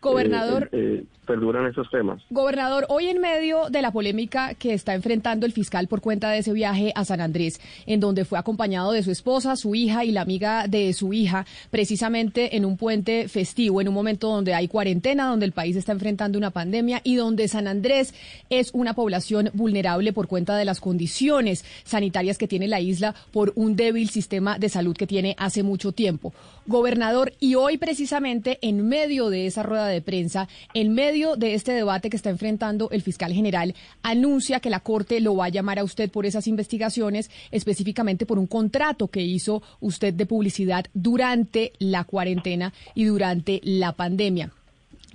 Gobernador, eh, perduran esos temas. Gobernador, hoy en medio de la polémica que está enfrentando el fiscal por cuenta de ese viaje a San Andrés, en donde fue acompañado de su esposa, su hija y la amiga de su hija, precisamente en un puente festivo, en un momento donde hay cuarentena, donde el país está enfrentando una pandemia y donde San Andrés es una población vulnerable por cuenta de las condiciones sanitarias que tiene la isla por un débil sistema de salud que tiene hace mucho tiempo. Gobernador, y hoy precisamente en medio de esa rueda de prensa, en medio de este debate que está enfrentando el fiscal general, anuncia que la Corte lo va a llamar a usted por esas investigaciones, específicamente por un contrato que hizo usted de publicidad durante la cuarentena y durante la pandemia.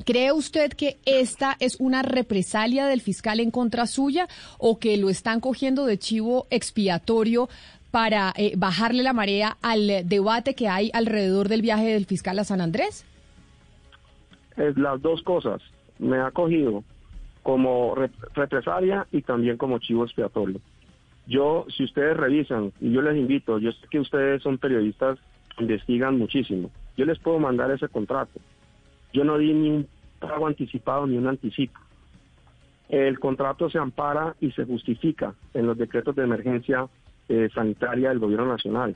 ¿Cree usted que esta es una represalia del fiscal en contra suya o que lo están cogiendo de chivo expiatorio para eh, bajarle la marea al debate que hay alrededor del viaje del fiscal a San Andrés? Es las dos cosas. Me ha cogido como represalia y también como chivo expiatorio. Yo, si ustedes revisan, y yo les invito, yo sé que ustedes son periodistas, investigan muchísimo, yo les puedo mandar ese contrato. Yo no di ni un pago anticipado ni un anticipo. El contrato se ampara y se justifica en los decretos de emergencia eh, sanitaria del gobierno nacional.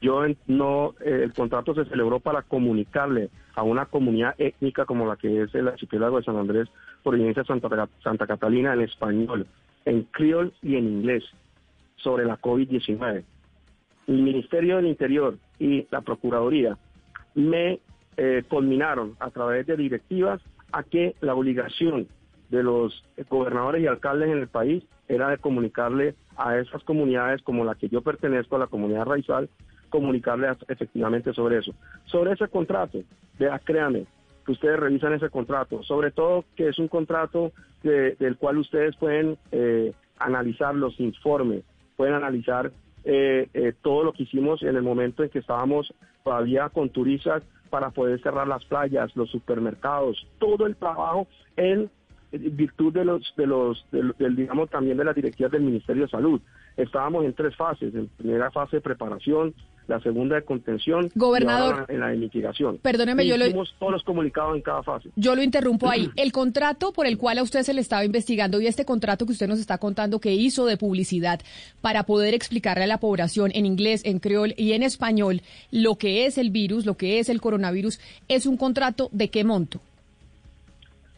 Yo no, eh, el contrato se celebró para comunicarle a una comunidad étnica como la que es el archipiélago de San Andrés, provincia Santa, Santa Catalina, en español, en criol y en inglés, sobre la COVID-19. El Ministerio del Interior y la Procuraduría me eh, culminaron a través de directivas a que la obligación de los gobernadores y alcaldes en el país era de comunicarle a esas comunidades como la que yo pertenezco, a la comunidad raizal, comunicarle efectivamente sobre eso. Sobre ese contrato, vea, créanme, que ustedes revisan ese contrato, sobre todo que es un contrato del cual ustedes pueden eh, analizar los informes, pueden analizar eh, eh, todo lo que hicimos en el momento en que estábamos todavía con turistas para poder cerrar las playas, los supermercados, todo el trabajo en virtud de los, de los, del, digamos, también de las directivas del Ministerio de Salud. Estábamos en tres fases. En primera fase de preparación, la segunda de contención Gobernador, y en la de mitigación. Perdóneme, yo lo... todos los comunicados en cada fase. Yo lo interrumpo ahí. El contrato por el cual a usted se le estaba investigando y este contrato que usted nos está contando que hizo de publicidad para poder explicarle a la población en inglés, en creol y en español lo que es el virus, lo que es el coronavirus, ¿es un contrato de qué monto?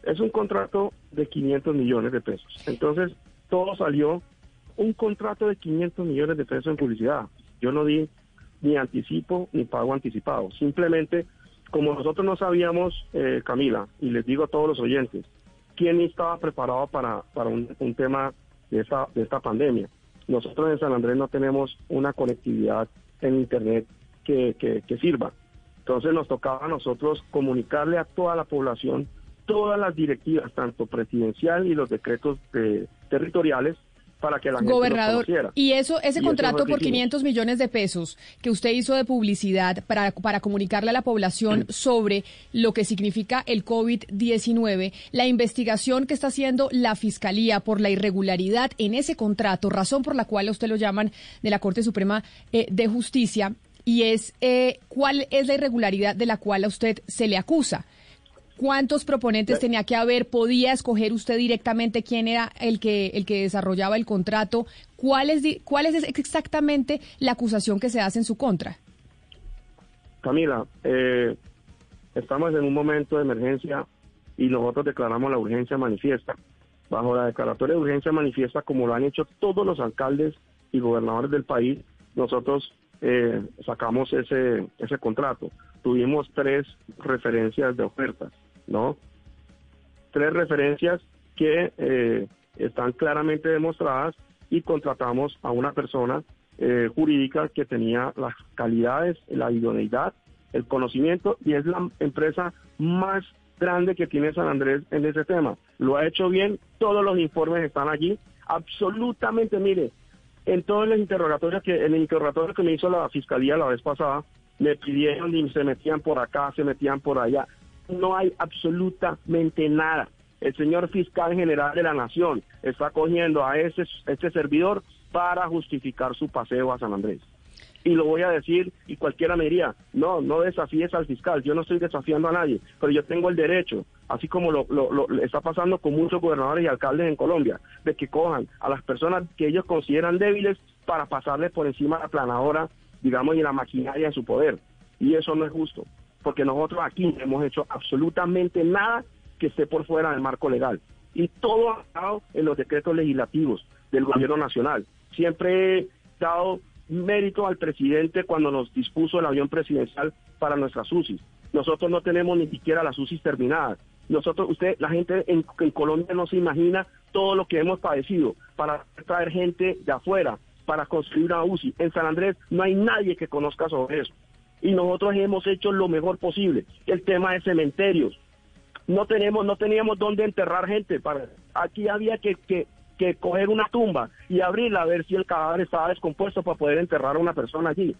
Es un contrato de 500 millones de pesos. Entonces, todo salió un contrato de 500 millones de pesos en publicidad. Yo no di ni anticipo ni pago anticipado. Simplemente, como nosotros no sabíamos, eh, Camila, y les digo a todos los oyentes, quién estaba preparado para, para un, tema de esta, de esta pandemia. Nosotros en San Andrés no tenemos una conectividad en Internet que, que sirva. Entonces nos tocaba a nosotros comunicarle a toda la población todas las directivas, tanto presidencial y los decretos territoriales, para que la gente Gobernador, y eso, ese contrato por 500 millones de pesos que usted hizo de publicidad para, para comunicarle a la población sobre lo que significa el COVID-19, la investigación que está haciendo la Fiscalía por la irregularidad en ese contrato, razón por la cual usted lo llaman de la Corte Suprema eh, de Justicia, y es eh, cuál es la irregularidad de la cual a usted se le acusa. ¿Cuántos proponentes tenía que haber? ¿Podía escoger usted directamente quién era el que, el que desarrollaba el contrato? ¿Cuál es, ¿Cuál es exactamente la acusación que se hace en su contra? Camila, eh, estamos en un momento de emergencia y nosotros declaramos la urgencia manifiesta. Bajo la declaratoria de urgencia manifiesta, como lo han hecho todos los alcaldes y gobernadores del país, nosotros eh, sacamos ese, ese contrato. Tuvimos tres referencias de ofertas. ¿No? Tres referencias que eh, están claramente demostradas y contratamos a una persona eh, jurídica que tenía las calidades, la idoneidad, el conocimiento y es la empresa más grande que tiene San Andrés en ese tema. Lo ha hecho bien, todos los informes están allí, absolutamente, mire, en todos los interrogatorios que, en el interrogatorio que me hizo la fiscalía la vez pasada, me pidieron y se metían por acá, se metían por allá no hay absolutamente nada. El señor fiscal general de la nación está cogiendo a ese, este servidor para justificar su paseo a San Andrés. y lo voy a decir y cualquiera me diría, no, no desafíes al fiscal, yo no estoy desafiando a nadie, pero yo tengo el derecho, así como lo, lo, está pasando con muchos gobernadores y alcaldes en Colombia, de que cojan a las personas que ellos consideran débiles para pasarles por encima de la planadora, digamos, y la maquinaria en su poder. Y eso no es justo, porque nosotros aquí no hemos hecho absolutamente nada que esté por fuera del marco legal. Y todo ha estado en los decretos legislativos del gobierno nacional. Siempre he dado mérito al presidente cuando nos dispuso el avión presidencial para nuestras UCI. Nosotros no tenemos ni siquiera las UCI terminadas. Nosotros, usted, la gente en, Colombia no se imagina todo lo que hemos padecido para traer gente de afuera, para construir una UCI. En San Andrés no hay nadie que conozca sobre eso. Y nosotros hemos hecho lo mejor posible. El tema de cementerios. No tenemos, no teníamos dónde enterrar gente. Para, aquí había que, que que coger una tumba y abrirla a ver si el cadáver estaba descompuesto para poder enterrar a una persona allí.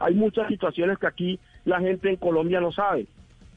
Hay muchas situaciones que aquí la gente en Colombia no sabe.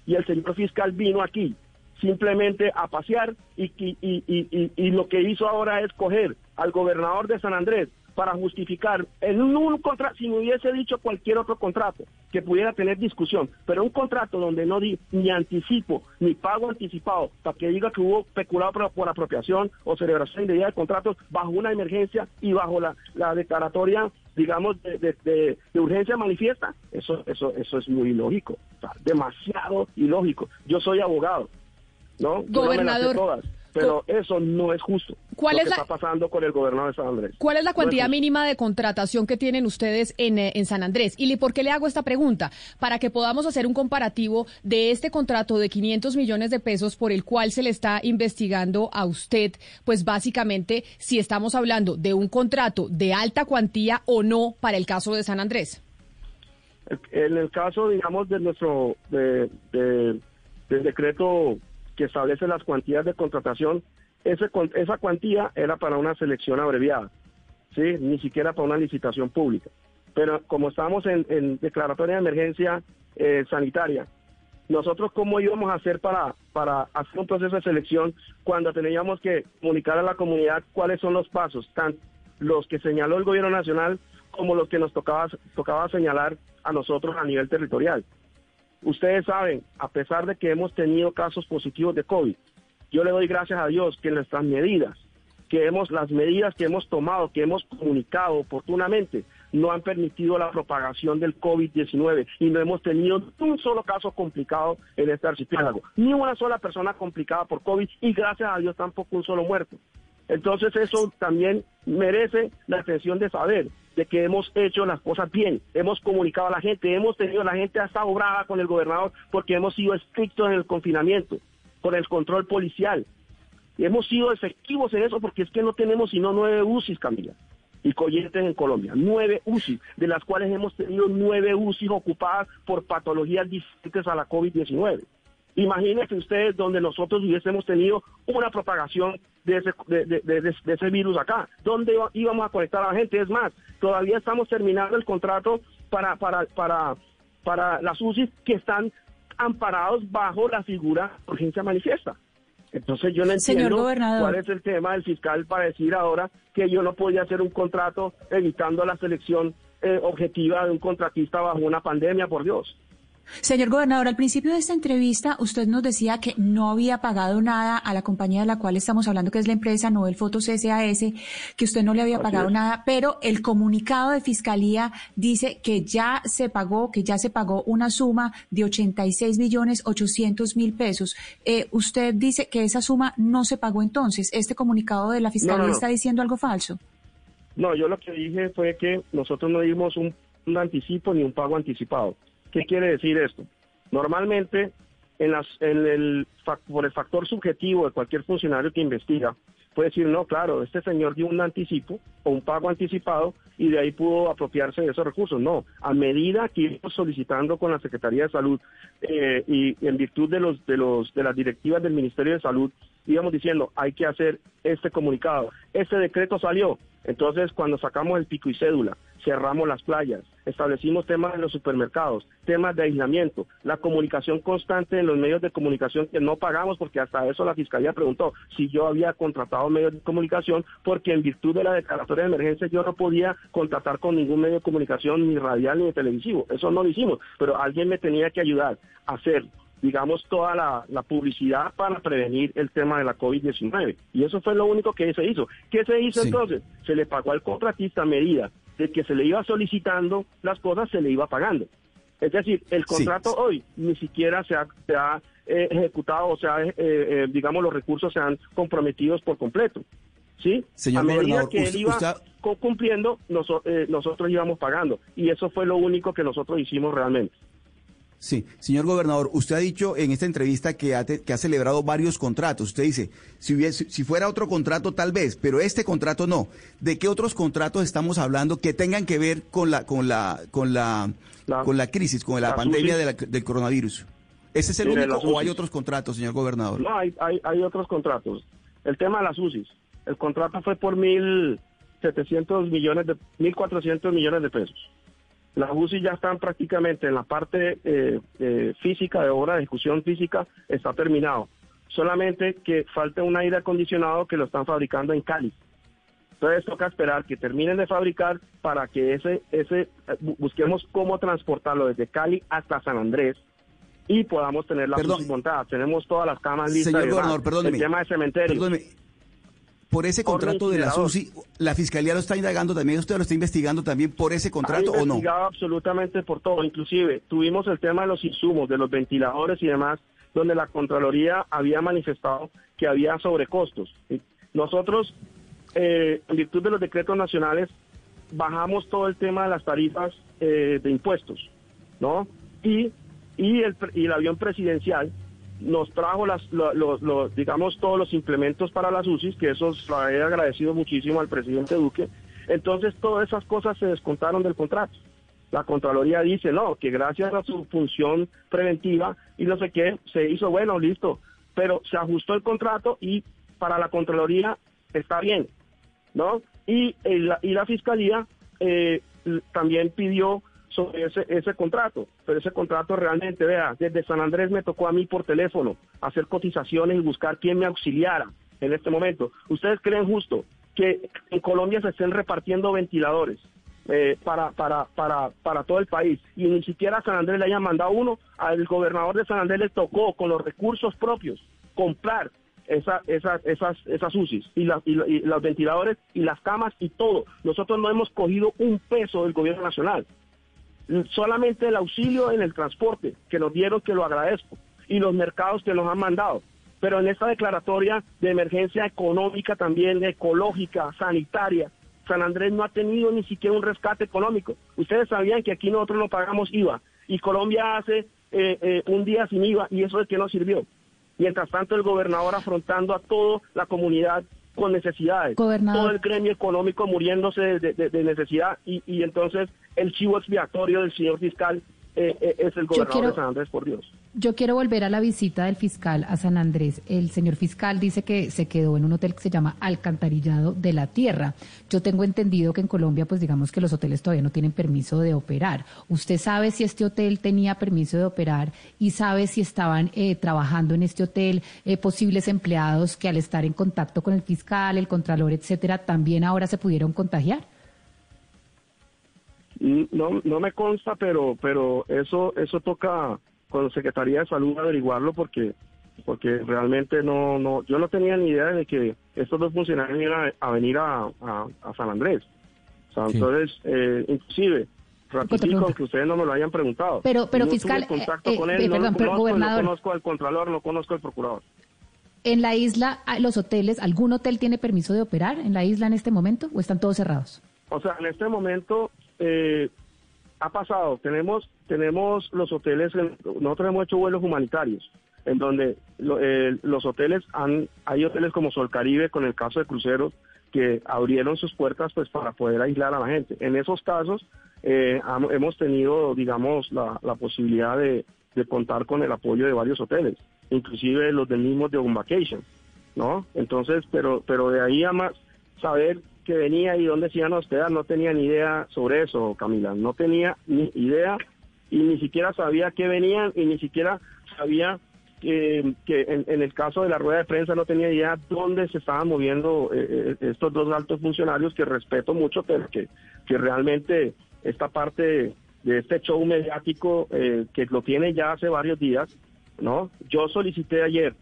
Y el señor fiscal vino aquí simplemente a pasear y, y, y, y lo que hizo ahora es coger al gobernador de San Andrés, para justificar en un, contrato, si me hubiese dicho cualquier otro contrato que pudiera tener discusión, pero un contrato donde no di ni anticipo ni pago anticipado para que diga que hubo peculado por, apropiación o celebración indebida de contratos bajo una emergencia y bajo la, declaratoria digamos de, de, urgencia manifiesta, eso eso eso es muy ilógico, demasiado ilógico. Yo soy abogado, ¿no? Gobernador. Pero eso no es justo. ¿Cuál lo es que está pasando con el gobernador de San Andrés? ¿Cuál es la cuantía mínima de contratación que tienen ustedes en, eh, en, San Andrés? Y por qué le hago esta pregunta? Para que podamos hacer un comparativo de este contrato de 500 millones de pesos por el cual se le está investigando a usted, pues básicamente si estamos hablando de un contrato de alta cuantía o no para el caso de San Andrés. En el caso, digamos, de nuestro de, de, del decreto que establece las cuantías de contratación, ese, esa cuantía era para una selección abreviada, ¿sí? ni siquiera para una licitación pública. Pero como estábamos en, declaratoria de emergencia eh, sanitaria, nosotros cómo íbamos a hacer para, para hacer un proceso de selección cuando teníamos que comunicar a la comunidad cuáles son los pasos, tanto los que señaló el gobierno nacional como los que nos tocaba, tocaba señalar a nosotros a nivel territorial. Ustedes saben, a pesar de que hemos tenido casos positivos de COVID, yo le doy gracias a Dios que nuestras medidas, que hemos, las medidas que hemos tomado, que hemos comunicado oportunamente, no han permitido la propagación del COVID-19 y no hemos tenido un solo caso complicado en este archipiélago, ni una sola persona complicada por COVID y gracias a Dios tampoco un solo muerto. Entonces eso también merece la atención de saber de que hemos hecho las cosas bien, hemos comunicado a la gente, hemos tenido, la gente ha estado brava con el gobernador porque hemos sido estrictos en el confinamiento, con el control policial. Y hemos sido efectivos en eso porque es que no tenemos sino nueve UCIs, Camila, y coyentes en Colombia, nueve UCIs, de las cuales hemos tenido nueve UCIs ocupadas por patologías diferentes a la COVID-19. Imagínense ustedes donde nosotros hubiésemos tenido una propagación de ese, de, ese virus acá. ¿Dónde íbamos a conectar a la gente? Es más, todavía estamos terminando el contrato para, para, para, para las UCI que están amparados bajo la figura de urgencia manifiesta. Entonces yo no entiendo cuál es el tema del fiscal para decir ahora que yo no podía hacer un contrato evitando la selección eh, objetiva de un contratista bajo una pandemia, por Dios. Señor gobernador, al principio de esta entrevista usted nos decía que no había pagado nada a la compañía de la cual estamos hablando, que es la empresa Nobel Fotos SAS, que usted no le había pagado nada, pero el comunicado de fiscalía dice que ya se pagó, que ya se pagó una suma de 86 millones 800 mil pesos. Eh, usted dice que esa suma no se pagó entonces. ¿Este comunicado de la fiscalía está diciendo algo falso? No, yo lo que dije fue que nosotros no dimos un anticipo ni un pago anticipado. ¿Qué quiere decir esto? Normalmente, en las, en el, por el factor subjetivo de cualquier funcionario que investiga, puede decir, no, claro, este señor dio un anticipo o un pago anticipado y de ahí pudo apropiarse de esos recursos. No, a medida que íbamos solicitando con la Secretaría de Salud eh, y en virtud de, los, de, los, de las directivas del Ministerio de Salud, íbamos diciendo, hay que hacer este comunicado. Este decreto salió. Entonces, cuando sacamos el pico y cédula, cerramos las playas, establecimos temas en los supermercados, temas de aislamiento, la comunicación constante en los medios de comunicación que no pagamos porque hasta eso la Fiscalía preguntó si yo había contratado medios de comunicación porque en virtud de la declaratoria de emergencia yo no podía contratar con ningún medio de comunicación ni radial ni televisivo. Eso no lo hicimos, pero alguien me tenía que ayudar a hacer digamos, toda la, publicidad para prevenir el tema de la COVID-19. Y eso fue lo único que se hizo. ¿Qué se hizo entonces? Se le pagó al contratista a medida de que se le iba solicitando las cosas, se le iba pagando. Es decir, el contrato hoy ni siquiera se ha, eh, ejecutado, o sea, eh, eh, digamos, los recursos se han comprometido por completo. ¿Sí? Señor a medida que él iba cumpliendo, nosotros íbamos pagando. Y eso fue lo único que nosotros hicimos realmente. Sí, señor gobernador, usted ha dicho en esta entrevista que ha, que ha celebrado varios contratos. Usted dice, si, hubiese, si fuera otro contrato tal vez, pero este contrato no. ¿De qué otros contratos estamos hablando que tengan que ver con la con la con la, con la crisis, con la, pandemia del coronavirus? ¿Ese es el único o hay otros contratos, señor gobernador? No, hay, hay, hay otros contratos. El tema de las UCIs. El contrato fue por mil setecientos millones de mil cuatrocientos millones de pesos. Las UCI ya están prácticamente en la parte eh, eh, física, de obra de ejecución física, está terminado. Solamente que falta un aire acondicionado que lo están fabricando en Cali. Entonces toca esperar que terminen de fabricar para que ese, ese busquemos cómo transportarlo desde Cali hasta San Andrés y podamos tener la UCI montada. Tenemos todas las camas listas. Señor gobernador, perdóneme. El tema de cementerio por ese contrato de la SUSI, ¿la Fiscalía lo está indagando también? ¿Usted lo está investigando también por ese contrato o no? absolutamente por todo. Inclusive tuvimos el tema de los insumos, de los ventiladores y demás, donde la Contraloría había manifestado que había sobrecostos. Nosotros, eh, en virtud de los decretos nacionales, bajamos todo el tema de las tarifas eh, de impuestos, ¿no? Y, y, el, y el avión presidencial nos trajo las, los, digamos, todos los implementos para las UCIs, que eso lo he agradecido muchísimo al presidente Duque. Entonces, todas esas cosas se descontaron del contrato. La Contraloría dice, no, que gracias a su función preventiva y no sé qué, se hizo, bueno, listo, pero se ajustó el contrato y para la Contraloría está bien, ¿no? Y, la, y la Fiscalía eh, también pidió sobre ese, ese contrato, pero ese contrato realmente, vea, desde San Andrés me tocó a mí por teléfono hacer cotizaciones y buscar quién me auxiliara en este momento. ¿Ustedes creen justo que en Colombia se estén repartiendo ventiladores eh, para, para, para, para todo el país y ni siquiera a San Andrés le hayan mandado uno? Al gobernador de San Andrés le tocó con los recursos propios comprar esa, esas, esas UCIs y, y los ventiladores y las camas y todo. Nosotros no hemos cogido un peso del gobierno nacional solamente el auxilio en el transporte que nos dieron, que lo agradezco, y los mercados que nos han mandado. Pero en esta declaratoria de emergencia económica también, ecológica, sanitaria, San Andrés no ha tenido ni siquiera un rescate económico. Ustedes sabían que aquí nosotros no pagamos IVA y Colombia hace eh, eh, un día sin IVA y eso es que no sirvió. Mientras tanto el gobernador afrontando a toda la comunidad con necesidades. Todo el gremio económico muriéndose de, necesidad y, y, entonces el chivo expiatorio del señor fiscal eh, eh, es el gobernador de San Andrés, por Dios. Yo quiero volver a la visita del fiscal a San Andrés. El señor fiscal dice que se quedó en un hotel que se llama Alcantarillado de la Tierra. Yo tengo entendido que en Colombia, pues digamos que los hoteles todavía no tienen permiso de operar. ¿Usted sabe si este hotel tenía permiso de operar y sabe si estaban eh, trabajando en este hotel posibles empleados que al estar en contacto con el fiscal, el contralor, etcétera, también ahora se pudieron contagiar? No, no me consta, pero, pero eso, eso toca con la Secretaría de Salud averiguarlo porque, porque realmente no, no, yo no tenía ni idea de que estos dos funcionarios iban a, venir a, San Andrés. Entonces, eh, inclusive, ratifico que ustedes no me lo hayan preguntado. Pero, pero fiscal, contacto eh, con él, eh, no, conozco, al Contralor, no conozco al Procurador. En la isla, ah, los hoteles, ¿algún hotel tiene permiso de operar en la isla en este momento o están todos cerrados? O sea, en este momento eh, ha pasado, tenemos, tenemos los hoteles, nosotros hemos hecho vuelos humanitarios, en donde eh, los hoteles han, hay hoteles como Sol Caribe con el caso de cruceros que abrieron sus puertas pues para poder aislar a la gente. En esos casos eh, hemos tenido, digamos, la, posibilidad de, contar con el apoyo de varios hoteles, inclusive los del mismo de un vacation, ¿no? Entonces, pero, pero de ahí a más saber que venía y dónde se iban a hospedar, no tenía ni idea sobre eso, Camila, no tenía ni idea y ni siquiera sabía qué venían y ni siquiera sabía que, que en, el caso de la rueda de prensa no tenía idea dónde se estaban moviendo eh, eh, estos dos altos funcionarios que respeto mucho, pero que, que realmente esta parte de este show mediático eh, que lo tiene ya hace varios días, ¿no? Yo solicité ayer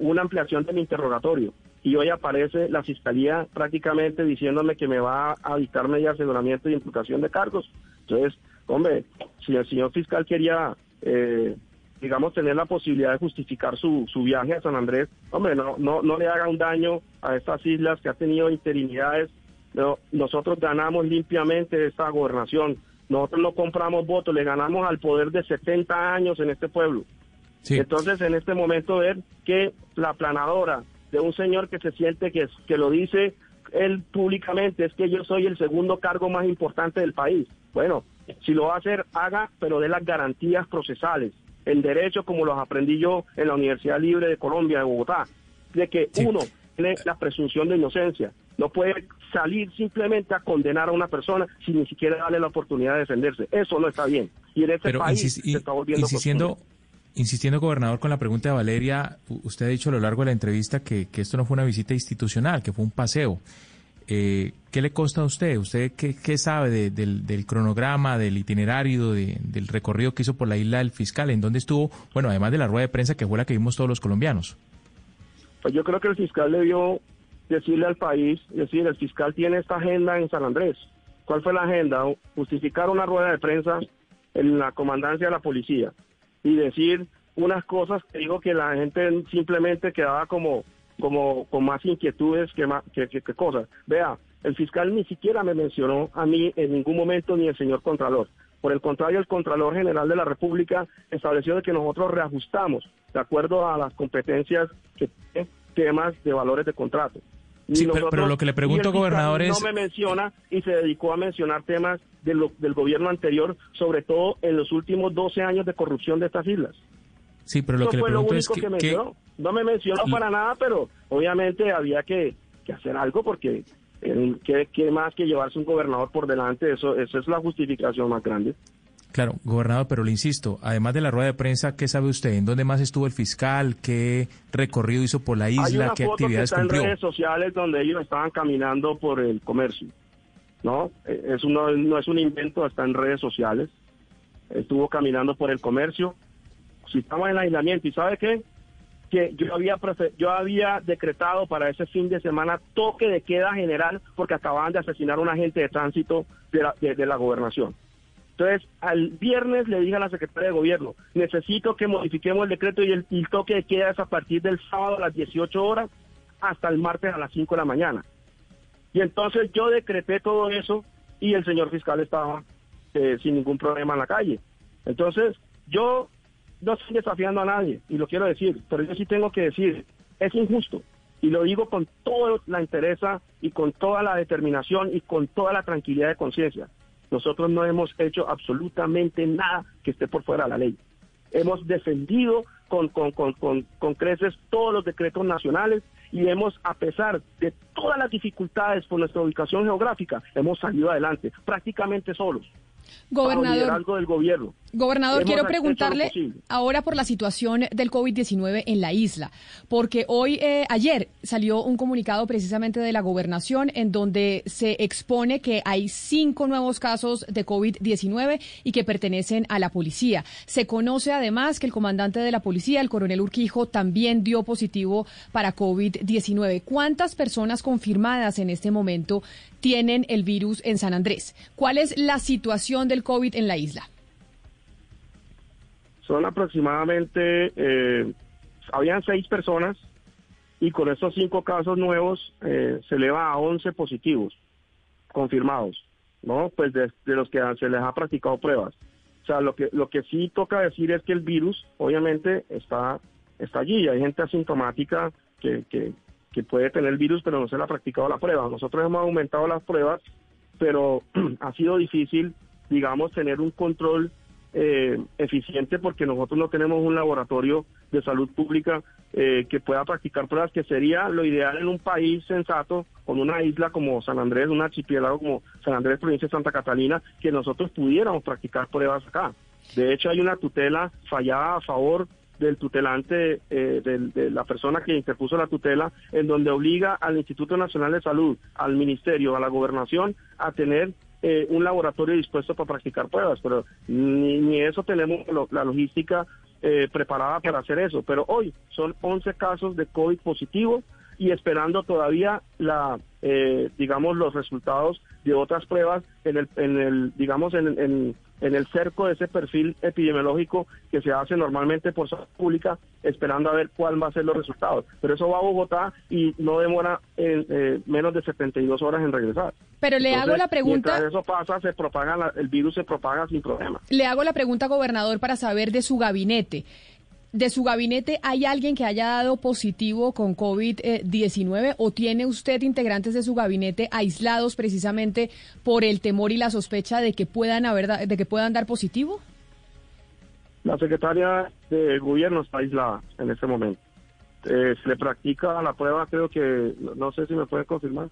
una ampliación de mi interrogatorio y hoy aparece la fiscalía prácticamente diciéndome que me va a dictar medidas de aseguramiento y imputación de cargos. Entonces, hombre, si el señor fiscal quería, eh, digamos, tener la posibilidad de justificar su, su viaje a San Andrés, hombre, no, no, no le haga un daño a estas islas que ha tenido interinidades. No, nosotros ganamos limpiamente esta gobernación. Nosotros no compramos votos, le ganamos al poder de 70 años en este pueblo. Entonces, en este momento, ver que la planadora de un señor que se siente que, que lo dice él públicamente, es que yo soy el segundo cargo más importante del país. Bueno, si lo va a hacer, haga, pero de las garantías procesales, en derecho como los aprendí yo en la Universidad Libre de Colombia, de Bogotá, de que uno tiene la presunción de inocencia. No puede salir simplemente a condenar a una persona sin ni siquiera darle la oportunidad de defenderse. Eso no está bien. Y en este país se está volviendo insistiendo, Insistiendo, gobernador, con la pregunta de Valeria, usted ha dicho a lo largo de la entrevista que, esto no fue una visita institucional, que fue un paseo. Eh, ¿Qué le consta a usted? ¿Usted qué, sabe del, cronograma, del itinerario, del recorrido que hizo por la isla del fiscal? ¿En dónde estuvo? Bueno, además de la rueda de prensa que fue la que vimos todos los colombianos. Pues yo creo que el fiscal debió decirle al país, decir, el fiscal tiene esta agenda en San Andrés. ¿Cuál fue la agenda? Justificar una rueda de prensa en la comandancia de la policía y decir unas cosas que digo que la gente simplemente quedaba como como con más inquietudes que, más, que, cosas. Vea, el fiscal ni siquiera me mencionó a mí en ningún momento ni el señor Contralor. Por el contrario, el Contralor General de la República estableció que nosotros reajustamos de acuerdo a las competencias que temas de valores de contrato. Sí, pero, lo que le pregunto, gobernador, es... No me menciona y se dedicó a mencionar temas del gobierno anterior, sobre todo en los últimos 12 años de corrupción de estas islas. Sí, pero lo que le pregunto es que, No me mencionó para nada, pero obviamente había que, hacer algo porque ¿qué, más que llevarse un gobernador por delante? Eso, esa es la justificación más grande. Claro, gobernador, pero le insisto, además de la rueda de prensa, ¿qué sabe usted? ¿En dónde más estuvo el fiscal? ¿Qué recorrido hizo por la isla? Hay una ¿Qué foto actividades que está en redes sociales donde ellos estaban caminando por el comercio. ¿No? Eh, es uno, no es un invento, está en redes sociales. Estuvo caminando por el comercio. Si estaba en aislamiento, ¿y sabe qué? Que yo había, yo había decretado para ese fin de semana toque de queda general porque acababan de asesinar a un agente de tránsito de la gobernación. Entonces, al viernes le dije a la secretaria de gobierno, necesito que modifiquemos el decreto y el, toque de queda es a partir del sábado a las 18 horas hasta el martes a las 5 de la mañana. Y entonces yo decreté todo eso y el señor fiscal estaba eh, sin ningún problema en la calle. Entonces, yo no estoy desafiando a nadie, y lo quiero decir, pero yo sí tengo que decir, es injusto. Y lo digo con toda la interés y con toda la determinación y con toda la tranquilidad de conciencia. Nosotros no hemos hecho absolutamente nada que esté por fuera de la ley. Hemos defendido con, con, con, con, creces todos los decretos nacionales y hemos, a pesar de todas las dificultades por nuestra ubicación geográfica, hemos salido adelante, prácticamente solos. Gobernador, del gobierno. Gobernador, quiero preguntarle ahora por la situación del COVID-19 en la isla, porque hoy, eh, ayer, salió un comunicado precisamente de la gobernación en donde se expone que hay cinco nuevos casos de COVID-19 y que pertenecen a la policía. Se conoce además que el comandante de la policía, el coronel Urquijo, también dio positivo para COVID-19. ¿Cuántas personas confirmadas en este momento tienen el virus en San Andrés? ¿Cuál es la situación del COVID en la isla? Son aproximadamente, eh, habían seis personas y con estos cinco casos nuevos eh, se eleva a 11 positivos confirmados, ¿no? Pues de, los que se les ha practicado pruebas. O sea, lo que, lo que sí toca decir es que el virus, obviamente, está, está allí. Hay gente asintomática que, que, que puede tener el virus, pero no se le ha practicado la prueba. Nosotros hemos aumentado las pruebas, pero ha sido difícil, digamos, tener un control eh, eficiente porque nosotros no tenemos un laboratorio de salud pública eh, que pueda practicar pruebas, que sería lo ideal en un país sensato, con una isla como San Andrés, un archipiélago como San Andrés, provincia de Santa Catalina, que nosotros pudiéramos practicar pruebas acá. De hecho, hay una tutela fallada a favor del tutelante, eh, de, la persona que interpuso la tutela, en donde obliga al Instituto Nacional de Salud, al Ministerio, a la Gobernación, a tener eh, un laboratorio dispuesto para practicar pruebas, pero ni, ni eso tenemos la logística eh, preparada para hacer eso. Pero hoy son 11 casos de COVID positivo y esperando todavía la, eh, digamos, los resultados de otras pruebas en el, en el digamos, en, en, en el cerco de ese perfil epidemiológico que se hace normalmente por salud pública, esperando a ver cuál va a ser los resultados. Pero eso va a Bogotá y no demora en, eh, menos de 72 horas en regresar. Pero le hago la pregunta. Mientras eso pasa, se propaga el virus se propaga sin problema. Le hago la pregunta, gobernador, para saber de su gabinete de su gabinete hay alguien que haya dado positivo con COVID-19 o tiene usted integrantes de su gabinete aislados precisamente por el temor y la sospecha de que puedan haber de que puedan dar positivo? La secretaria de gobierno está aislada en este momento. Eh, se le practica la prueba, creo que, no sé si me puede confirmar.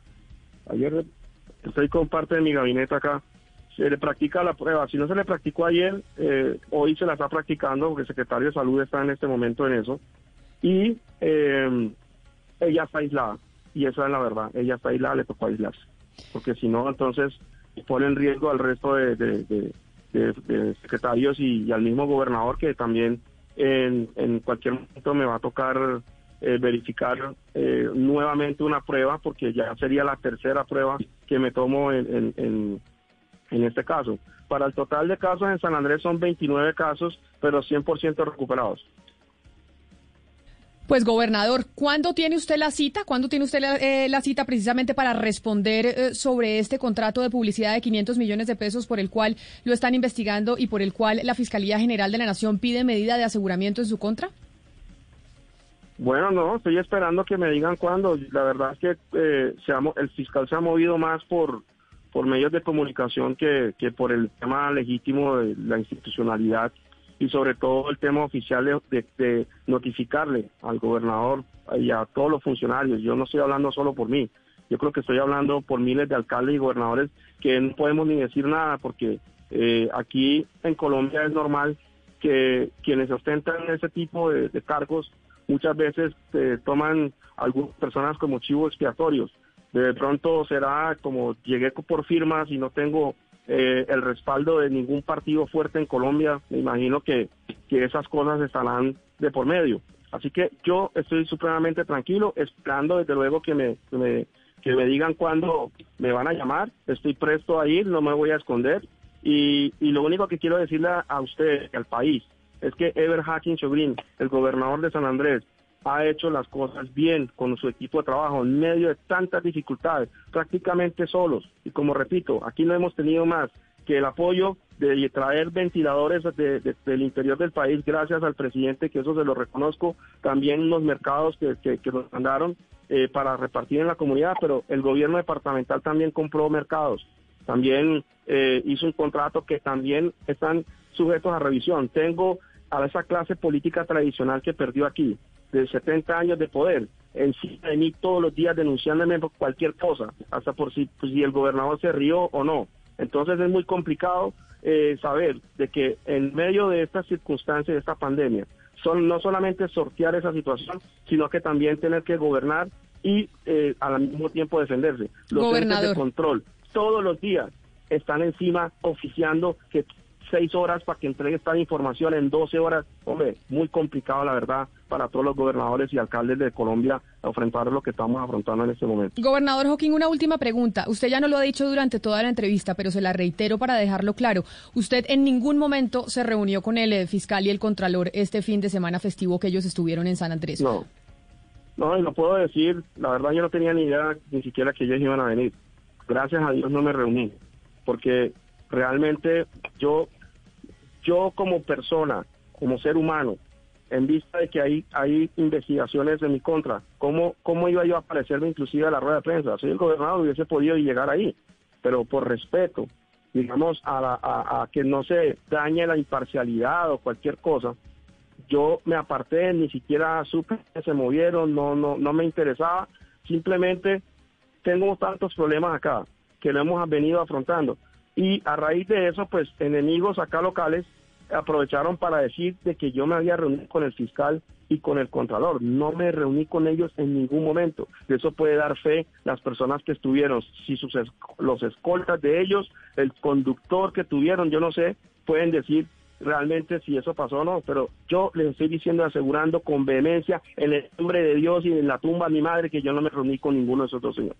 Ayer estoy con parte de mi gabinete acá se le practica la prueba. Si no se le practicó ayer, eh, hoy se la está practicando porque el secretario de salud está en este momento en eso. Y eh, ella está aislada. Y esa es la verdad. Ella está aislada, le tocó aislarse. Porque si no, entonces pone en riesgo al resto de, secretarios y, al mismo gobernador que también en, en cualquier momento me va a tocar eh, verificar nuevamente una prueba porque ya sería la tercera prueba que me tomo en en este caso. Para el total de casos en San Andrés son 29 casos, pero 100% recuperados. Pues gobernador, ¿cuándo tiene usted la cita? ¿Cuándo tiene usted la, eh, cita precisamente para responder eh, sobre este contrato de publicidad de 500 millones de pesos por el cual lo están investigando y por el cual la Fiscalía General de la Nación pide medida de aseguramiento en su contra? Bueno, no, estoy esperando que me digan cuándo. La verdad es que eh, el fiscal se ha movido más por por medios de comunicación que, que por el tema legítimo de la institucionalidad y sobre todo el tema oficial de, de, notificarle al gobernador y a todos los funcionarios. Yo no estoy hablando solo por mí, yo creo que estoy hablando por miles de alcaldes y gobernadores que no podemos ni decir nada porque eh, aquí en Colombia es normal que quienes ostentan ese tipo de, cargos muchas veces eh, toman algunas personas como chivos expiatorios de pronto será como llegué por firmas y no tengo eh, el respaldo de ningún partido fuerte en Colombia, me imagino que, que esas cosas estarán de por medio. Así que yo estoy supremamente tranquilo, esperando desde luego que me, que me, digan cuándo me van a llamar. Estoy presto a ir, no me voy a esconder. Y, y lo único que quiero decirle a usted, al país, es que Ever Hacking Chogrin, el gobernador de San Andrés, ha hecho las cosas bien con su equipo de trabajo en medio de tantas dificultades, prácticamente solos. Y como repito, aquí no hemos tenido más que el apoyo de traer ventiladores del interior del país, gracias al presidente, que eso se lo reconozco, también los mercados que, que, nos mandaron eh, para repartir en la comunidad, pero el gobierno departamental también compró mercados, también eh, hizo un contrato que también están sujetos a revisión. Tengo a esa clase política tradicional que perdió aquí, de 70 años de poder encima de mí todos los días denunciándome por cualquier cosa, hasta por si, pues, si el gobernador se rió o no. Entonces es muy complicado eh, saber de que en medio de estas circunstancias, de esta pandemia, son no solamente sortear esa situación, sino que también tener que gobernar y eh, al mismo tiempo defenderse. Los entes de control todos los días están encima oficiando que seis horas para que entregue esta información en 12 horas. Hombre, muy complicado la verdad para todos los gobernadores y alcaldes de Colombia enfrentar lo que estamos afrontando en este momento. Gobernador Joaquín, una última pregunta. Usted ya no lo ha dicho durante toda la entrevista, pero se la reitero para dejarlo claro. Usted en ningún momento se reunió con el eh, fiscal y el contralor este fin de semana festivo que ellos estuvieron en San Andrés. No, no, y lo puedo decir. La verdad yo no tenía ni idea ni siquiera que ellos iban a venir. Gracias a Dios no me reuní, porque realmente yo yo como persona, como ser humano, en vista de que hay, hay investigaciones en mi contra, ¿cómo, ¿cómo iba yo a aparecerme inclusive a la rueda de prensa? Soy el gobernador, hubiese podido llegar ahí, pero por respeto digamos, a, a, que no se dañe la imparcialidad o cualquier cosa, yo me aparté, ni siquiera supe que se movieron, no, no, no me interesaba, simplemente tengo tantos problemas acá que lo hemos venido afrontando. Y a raíz de eso, pues enemigos acá locales aprovecharon para decir de que yo me había reunido con el fiscal y con el contralor. No me reuní con ellos en ningún momento. De eso puede dar fe las personas que estuvieron, si sus los escoltas de ellos, el conductor que tuvieron, yo no sé, pueden decir realmente si eso pasó o no, pero yo les estoy diciendo, asegurando con vehemencia en el nombre de Dios y en la tumba de mi madre que yo no me reuní con ninguno de esos dos señores.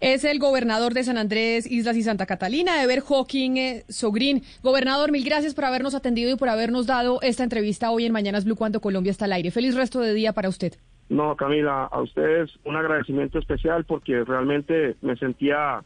Es el gobernador de San Andrés, Islas y Santa Catalina, Eber Hawking eh, Sogrin. Gobernador, mil gracias por habernos atendido y por habernos dado esta entrevista hoy en Mañanas Blue cuando Colombia está al aire. Feliz resto de día para usted. No, Camila, a ustedes un agradecimiento especial porque realmente me sentía,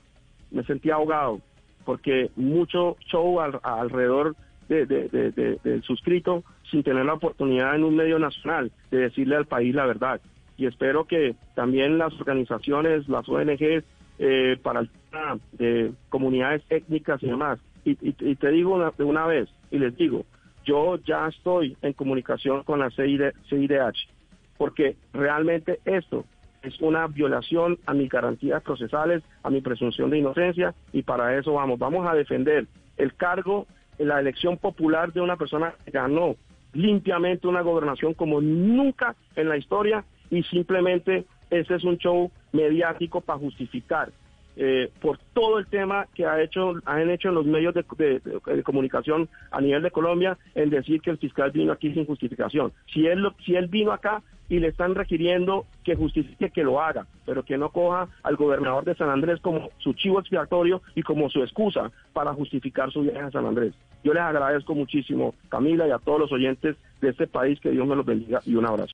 me sentía ahogado, porque mucho show alrededor de, del suscrito sin tener la oportunidad en un medio nacional de decirle al país la verdad. Y espero que también las organizaciones, las ONGs, eh, para el tema de comunidades étnicas y demás. Y, te digo de una vez, y les digo, yo ya estoy en comunicación con la CIDH, porque realmente esto es una violación a mis garantías procesales, a mi presunción de inocencia, y para eso vamos, vamos a defender el cargo la elección popular de una persona ganó limpiamente una gobernación como nunca en la historia y simplemente ese es un show mediático para justificar eh, por todo el tema que ha hecho, han hecho los medios de, comunicación a nivel de Colombia en decir que el fiscal vino aquí sin justificación. Si él, si él vino acá y le están requiriendo que justifique que lo haga, pero que no coja al gobernador de San Andrés como su chivo expiatorio y como su excusa para justificar su viaje a San Andrés. Yo les agradezco muchísimo, Camila, y a todos los oyentes de este país, que Dios me los bendiga y un abrazo.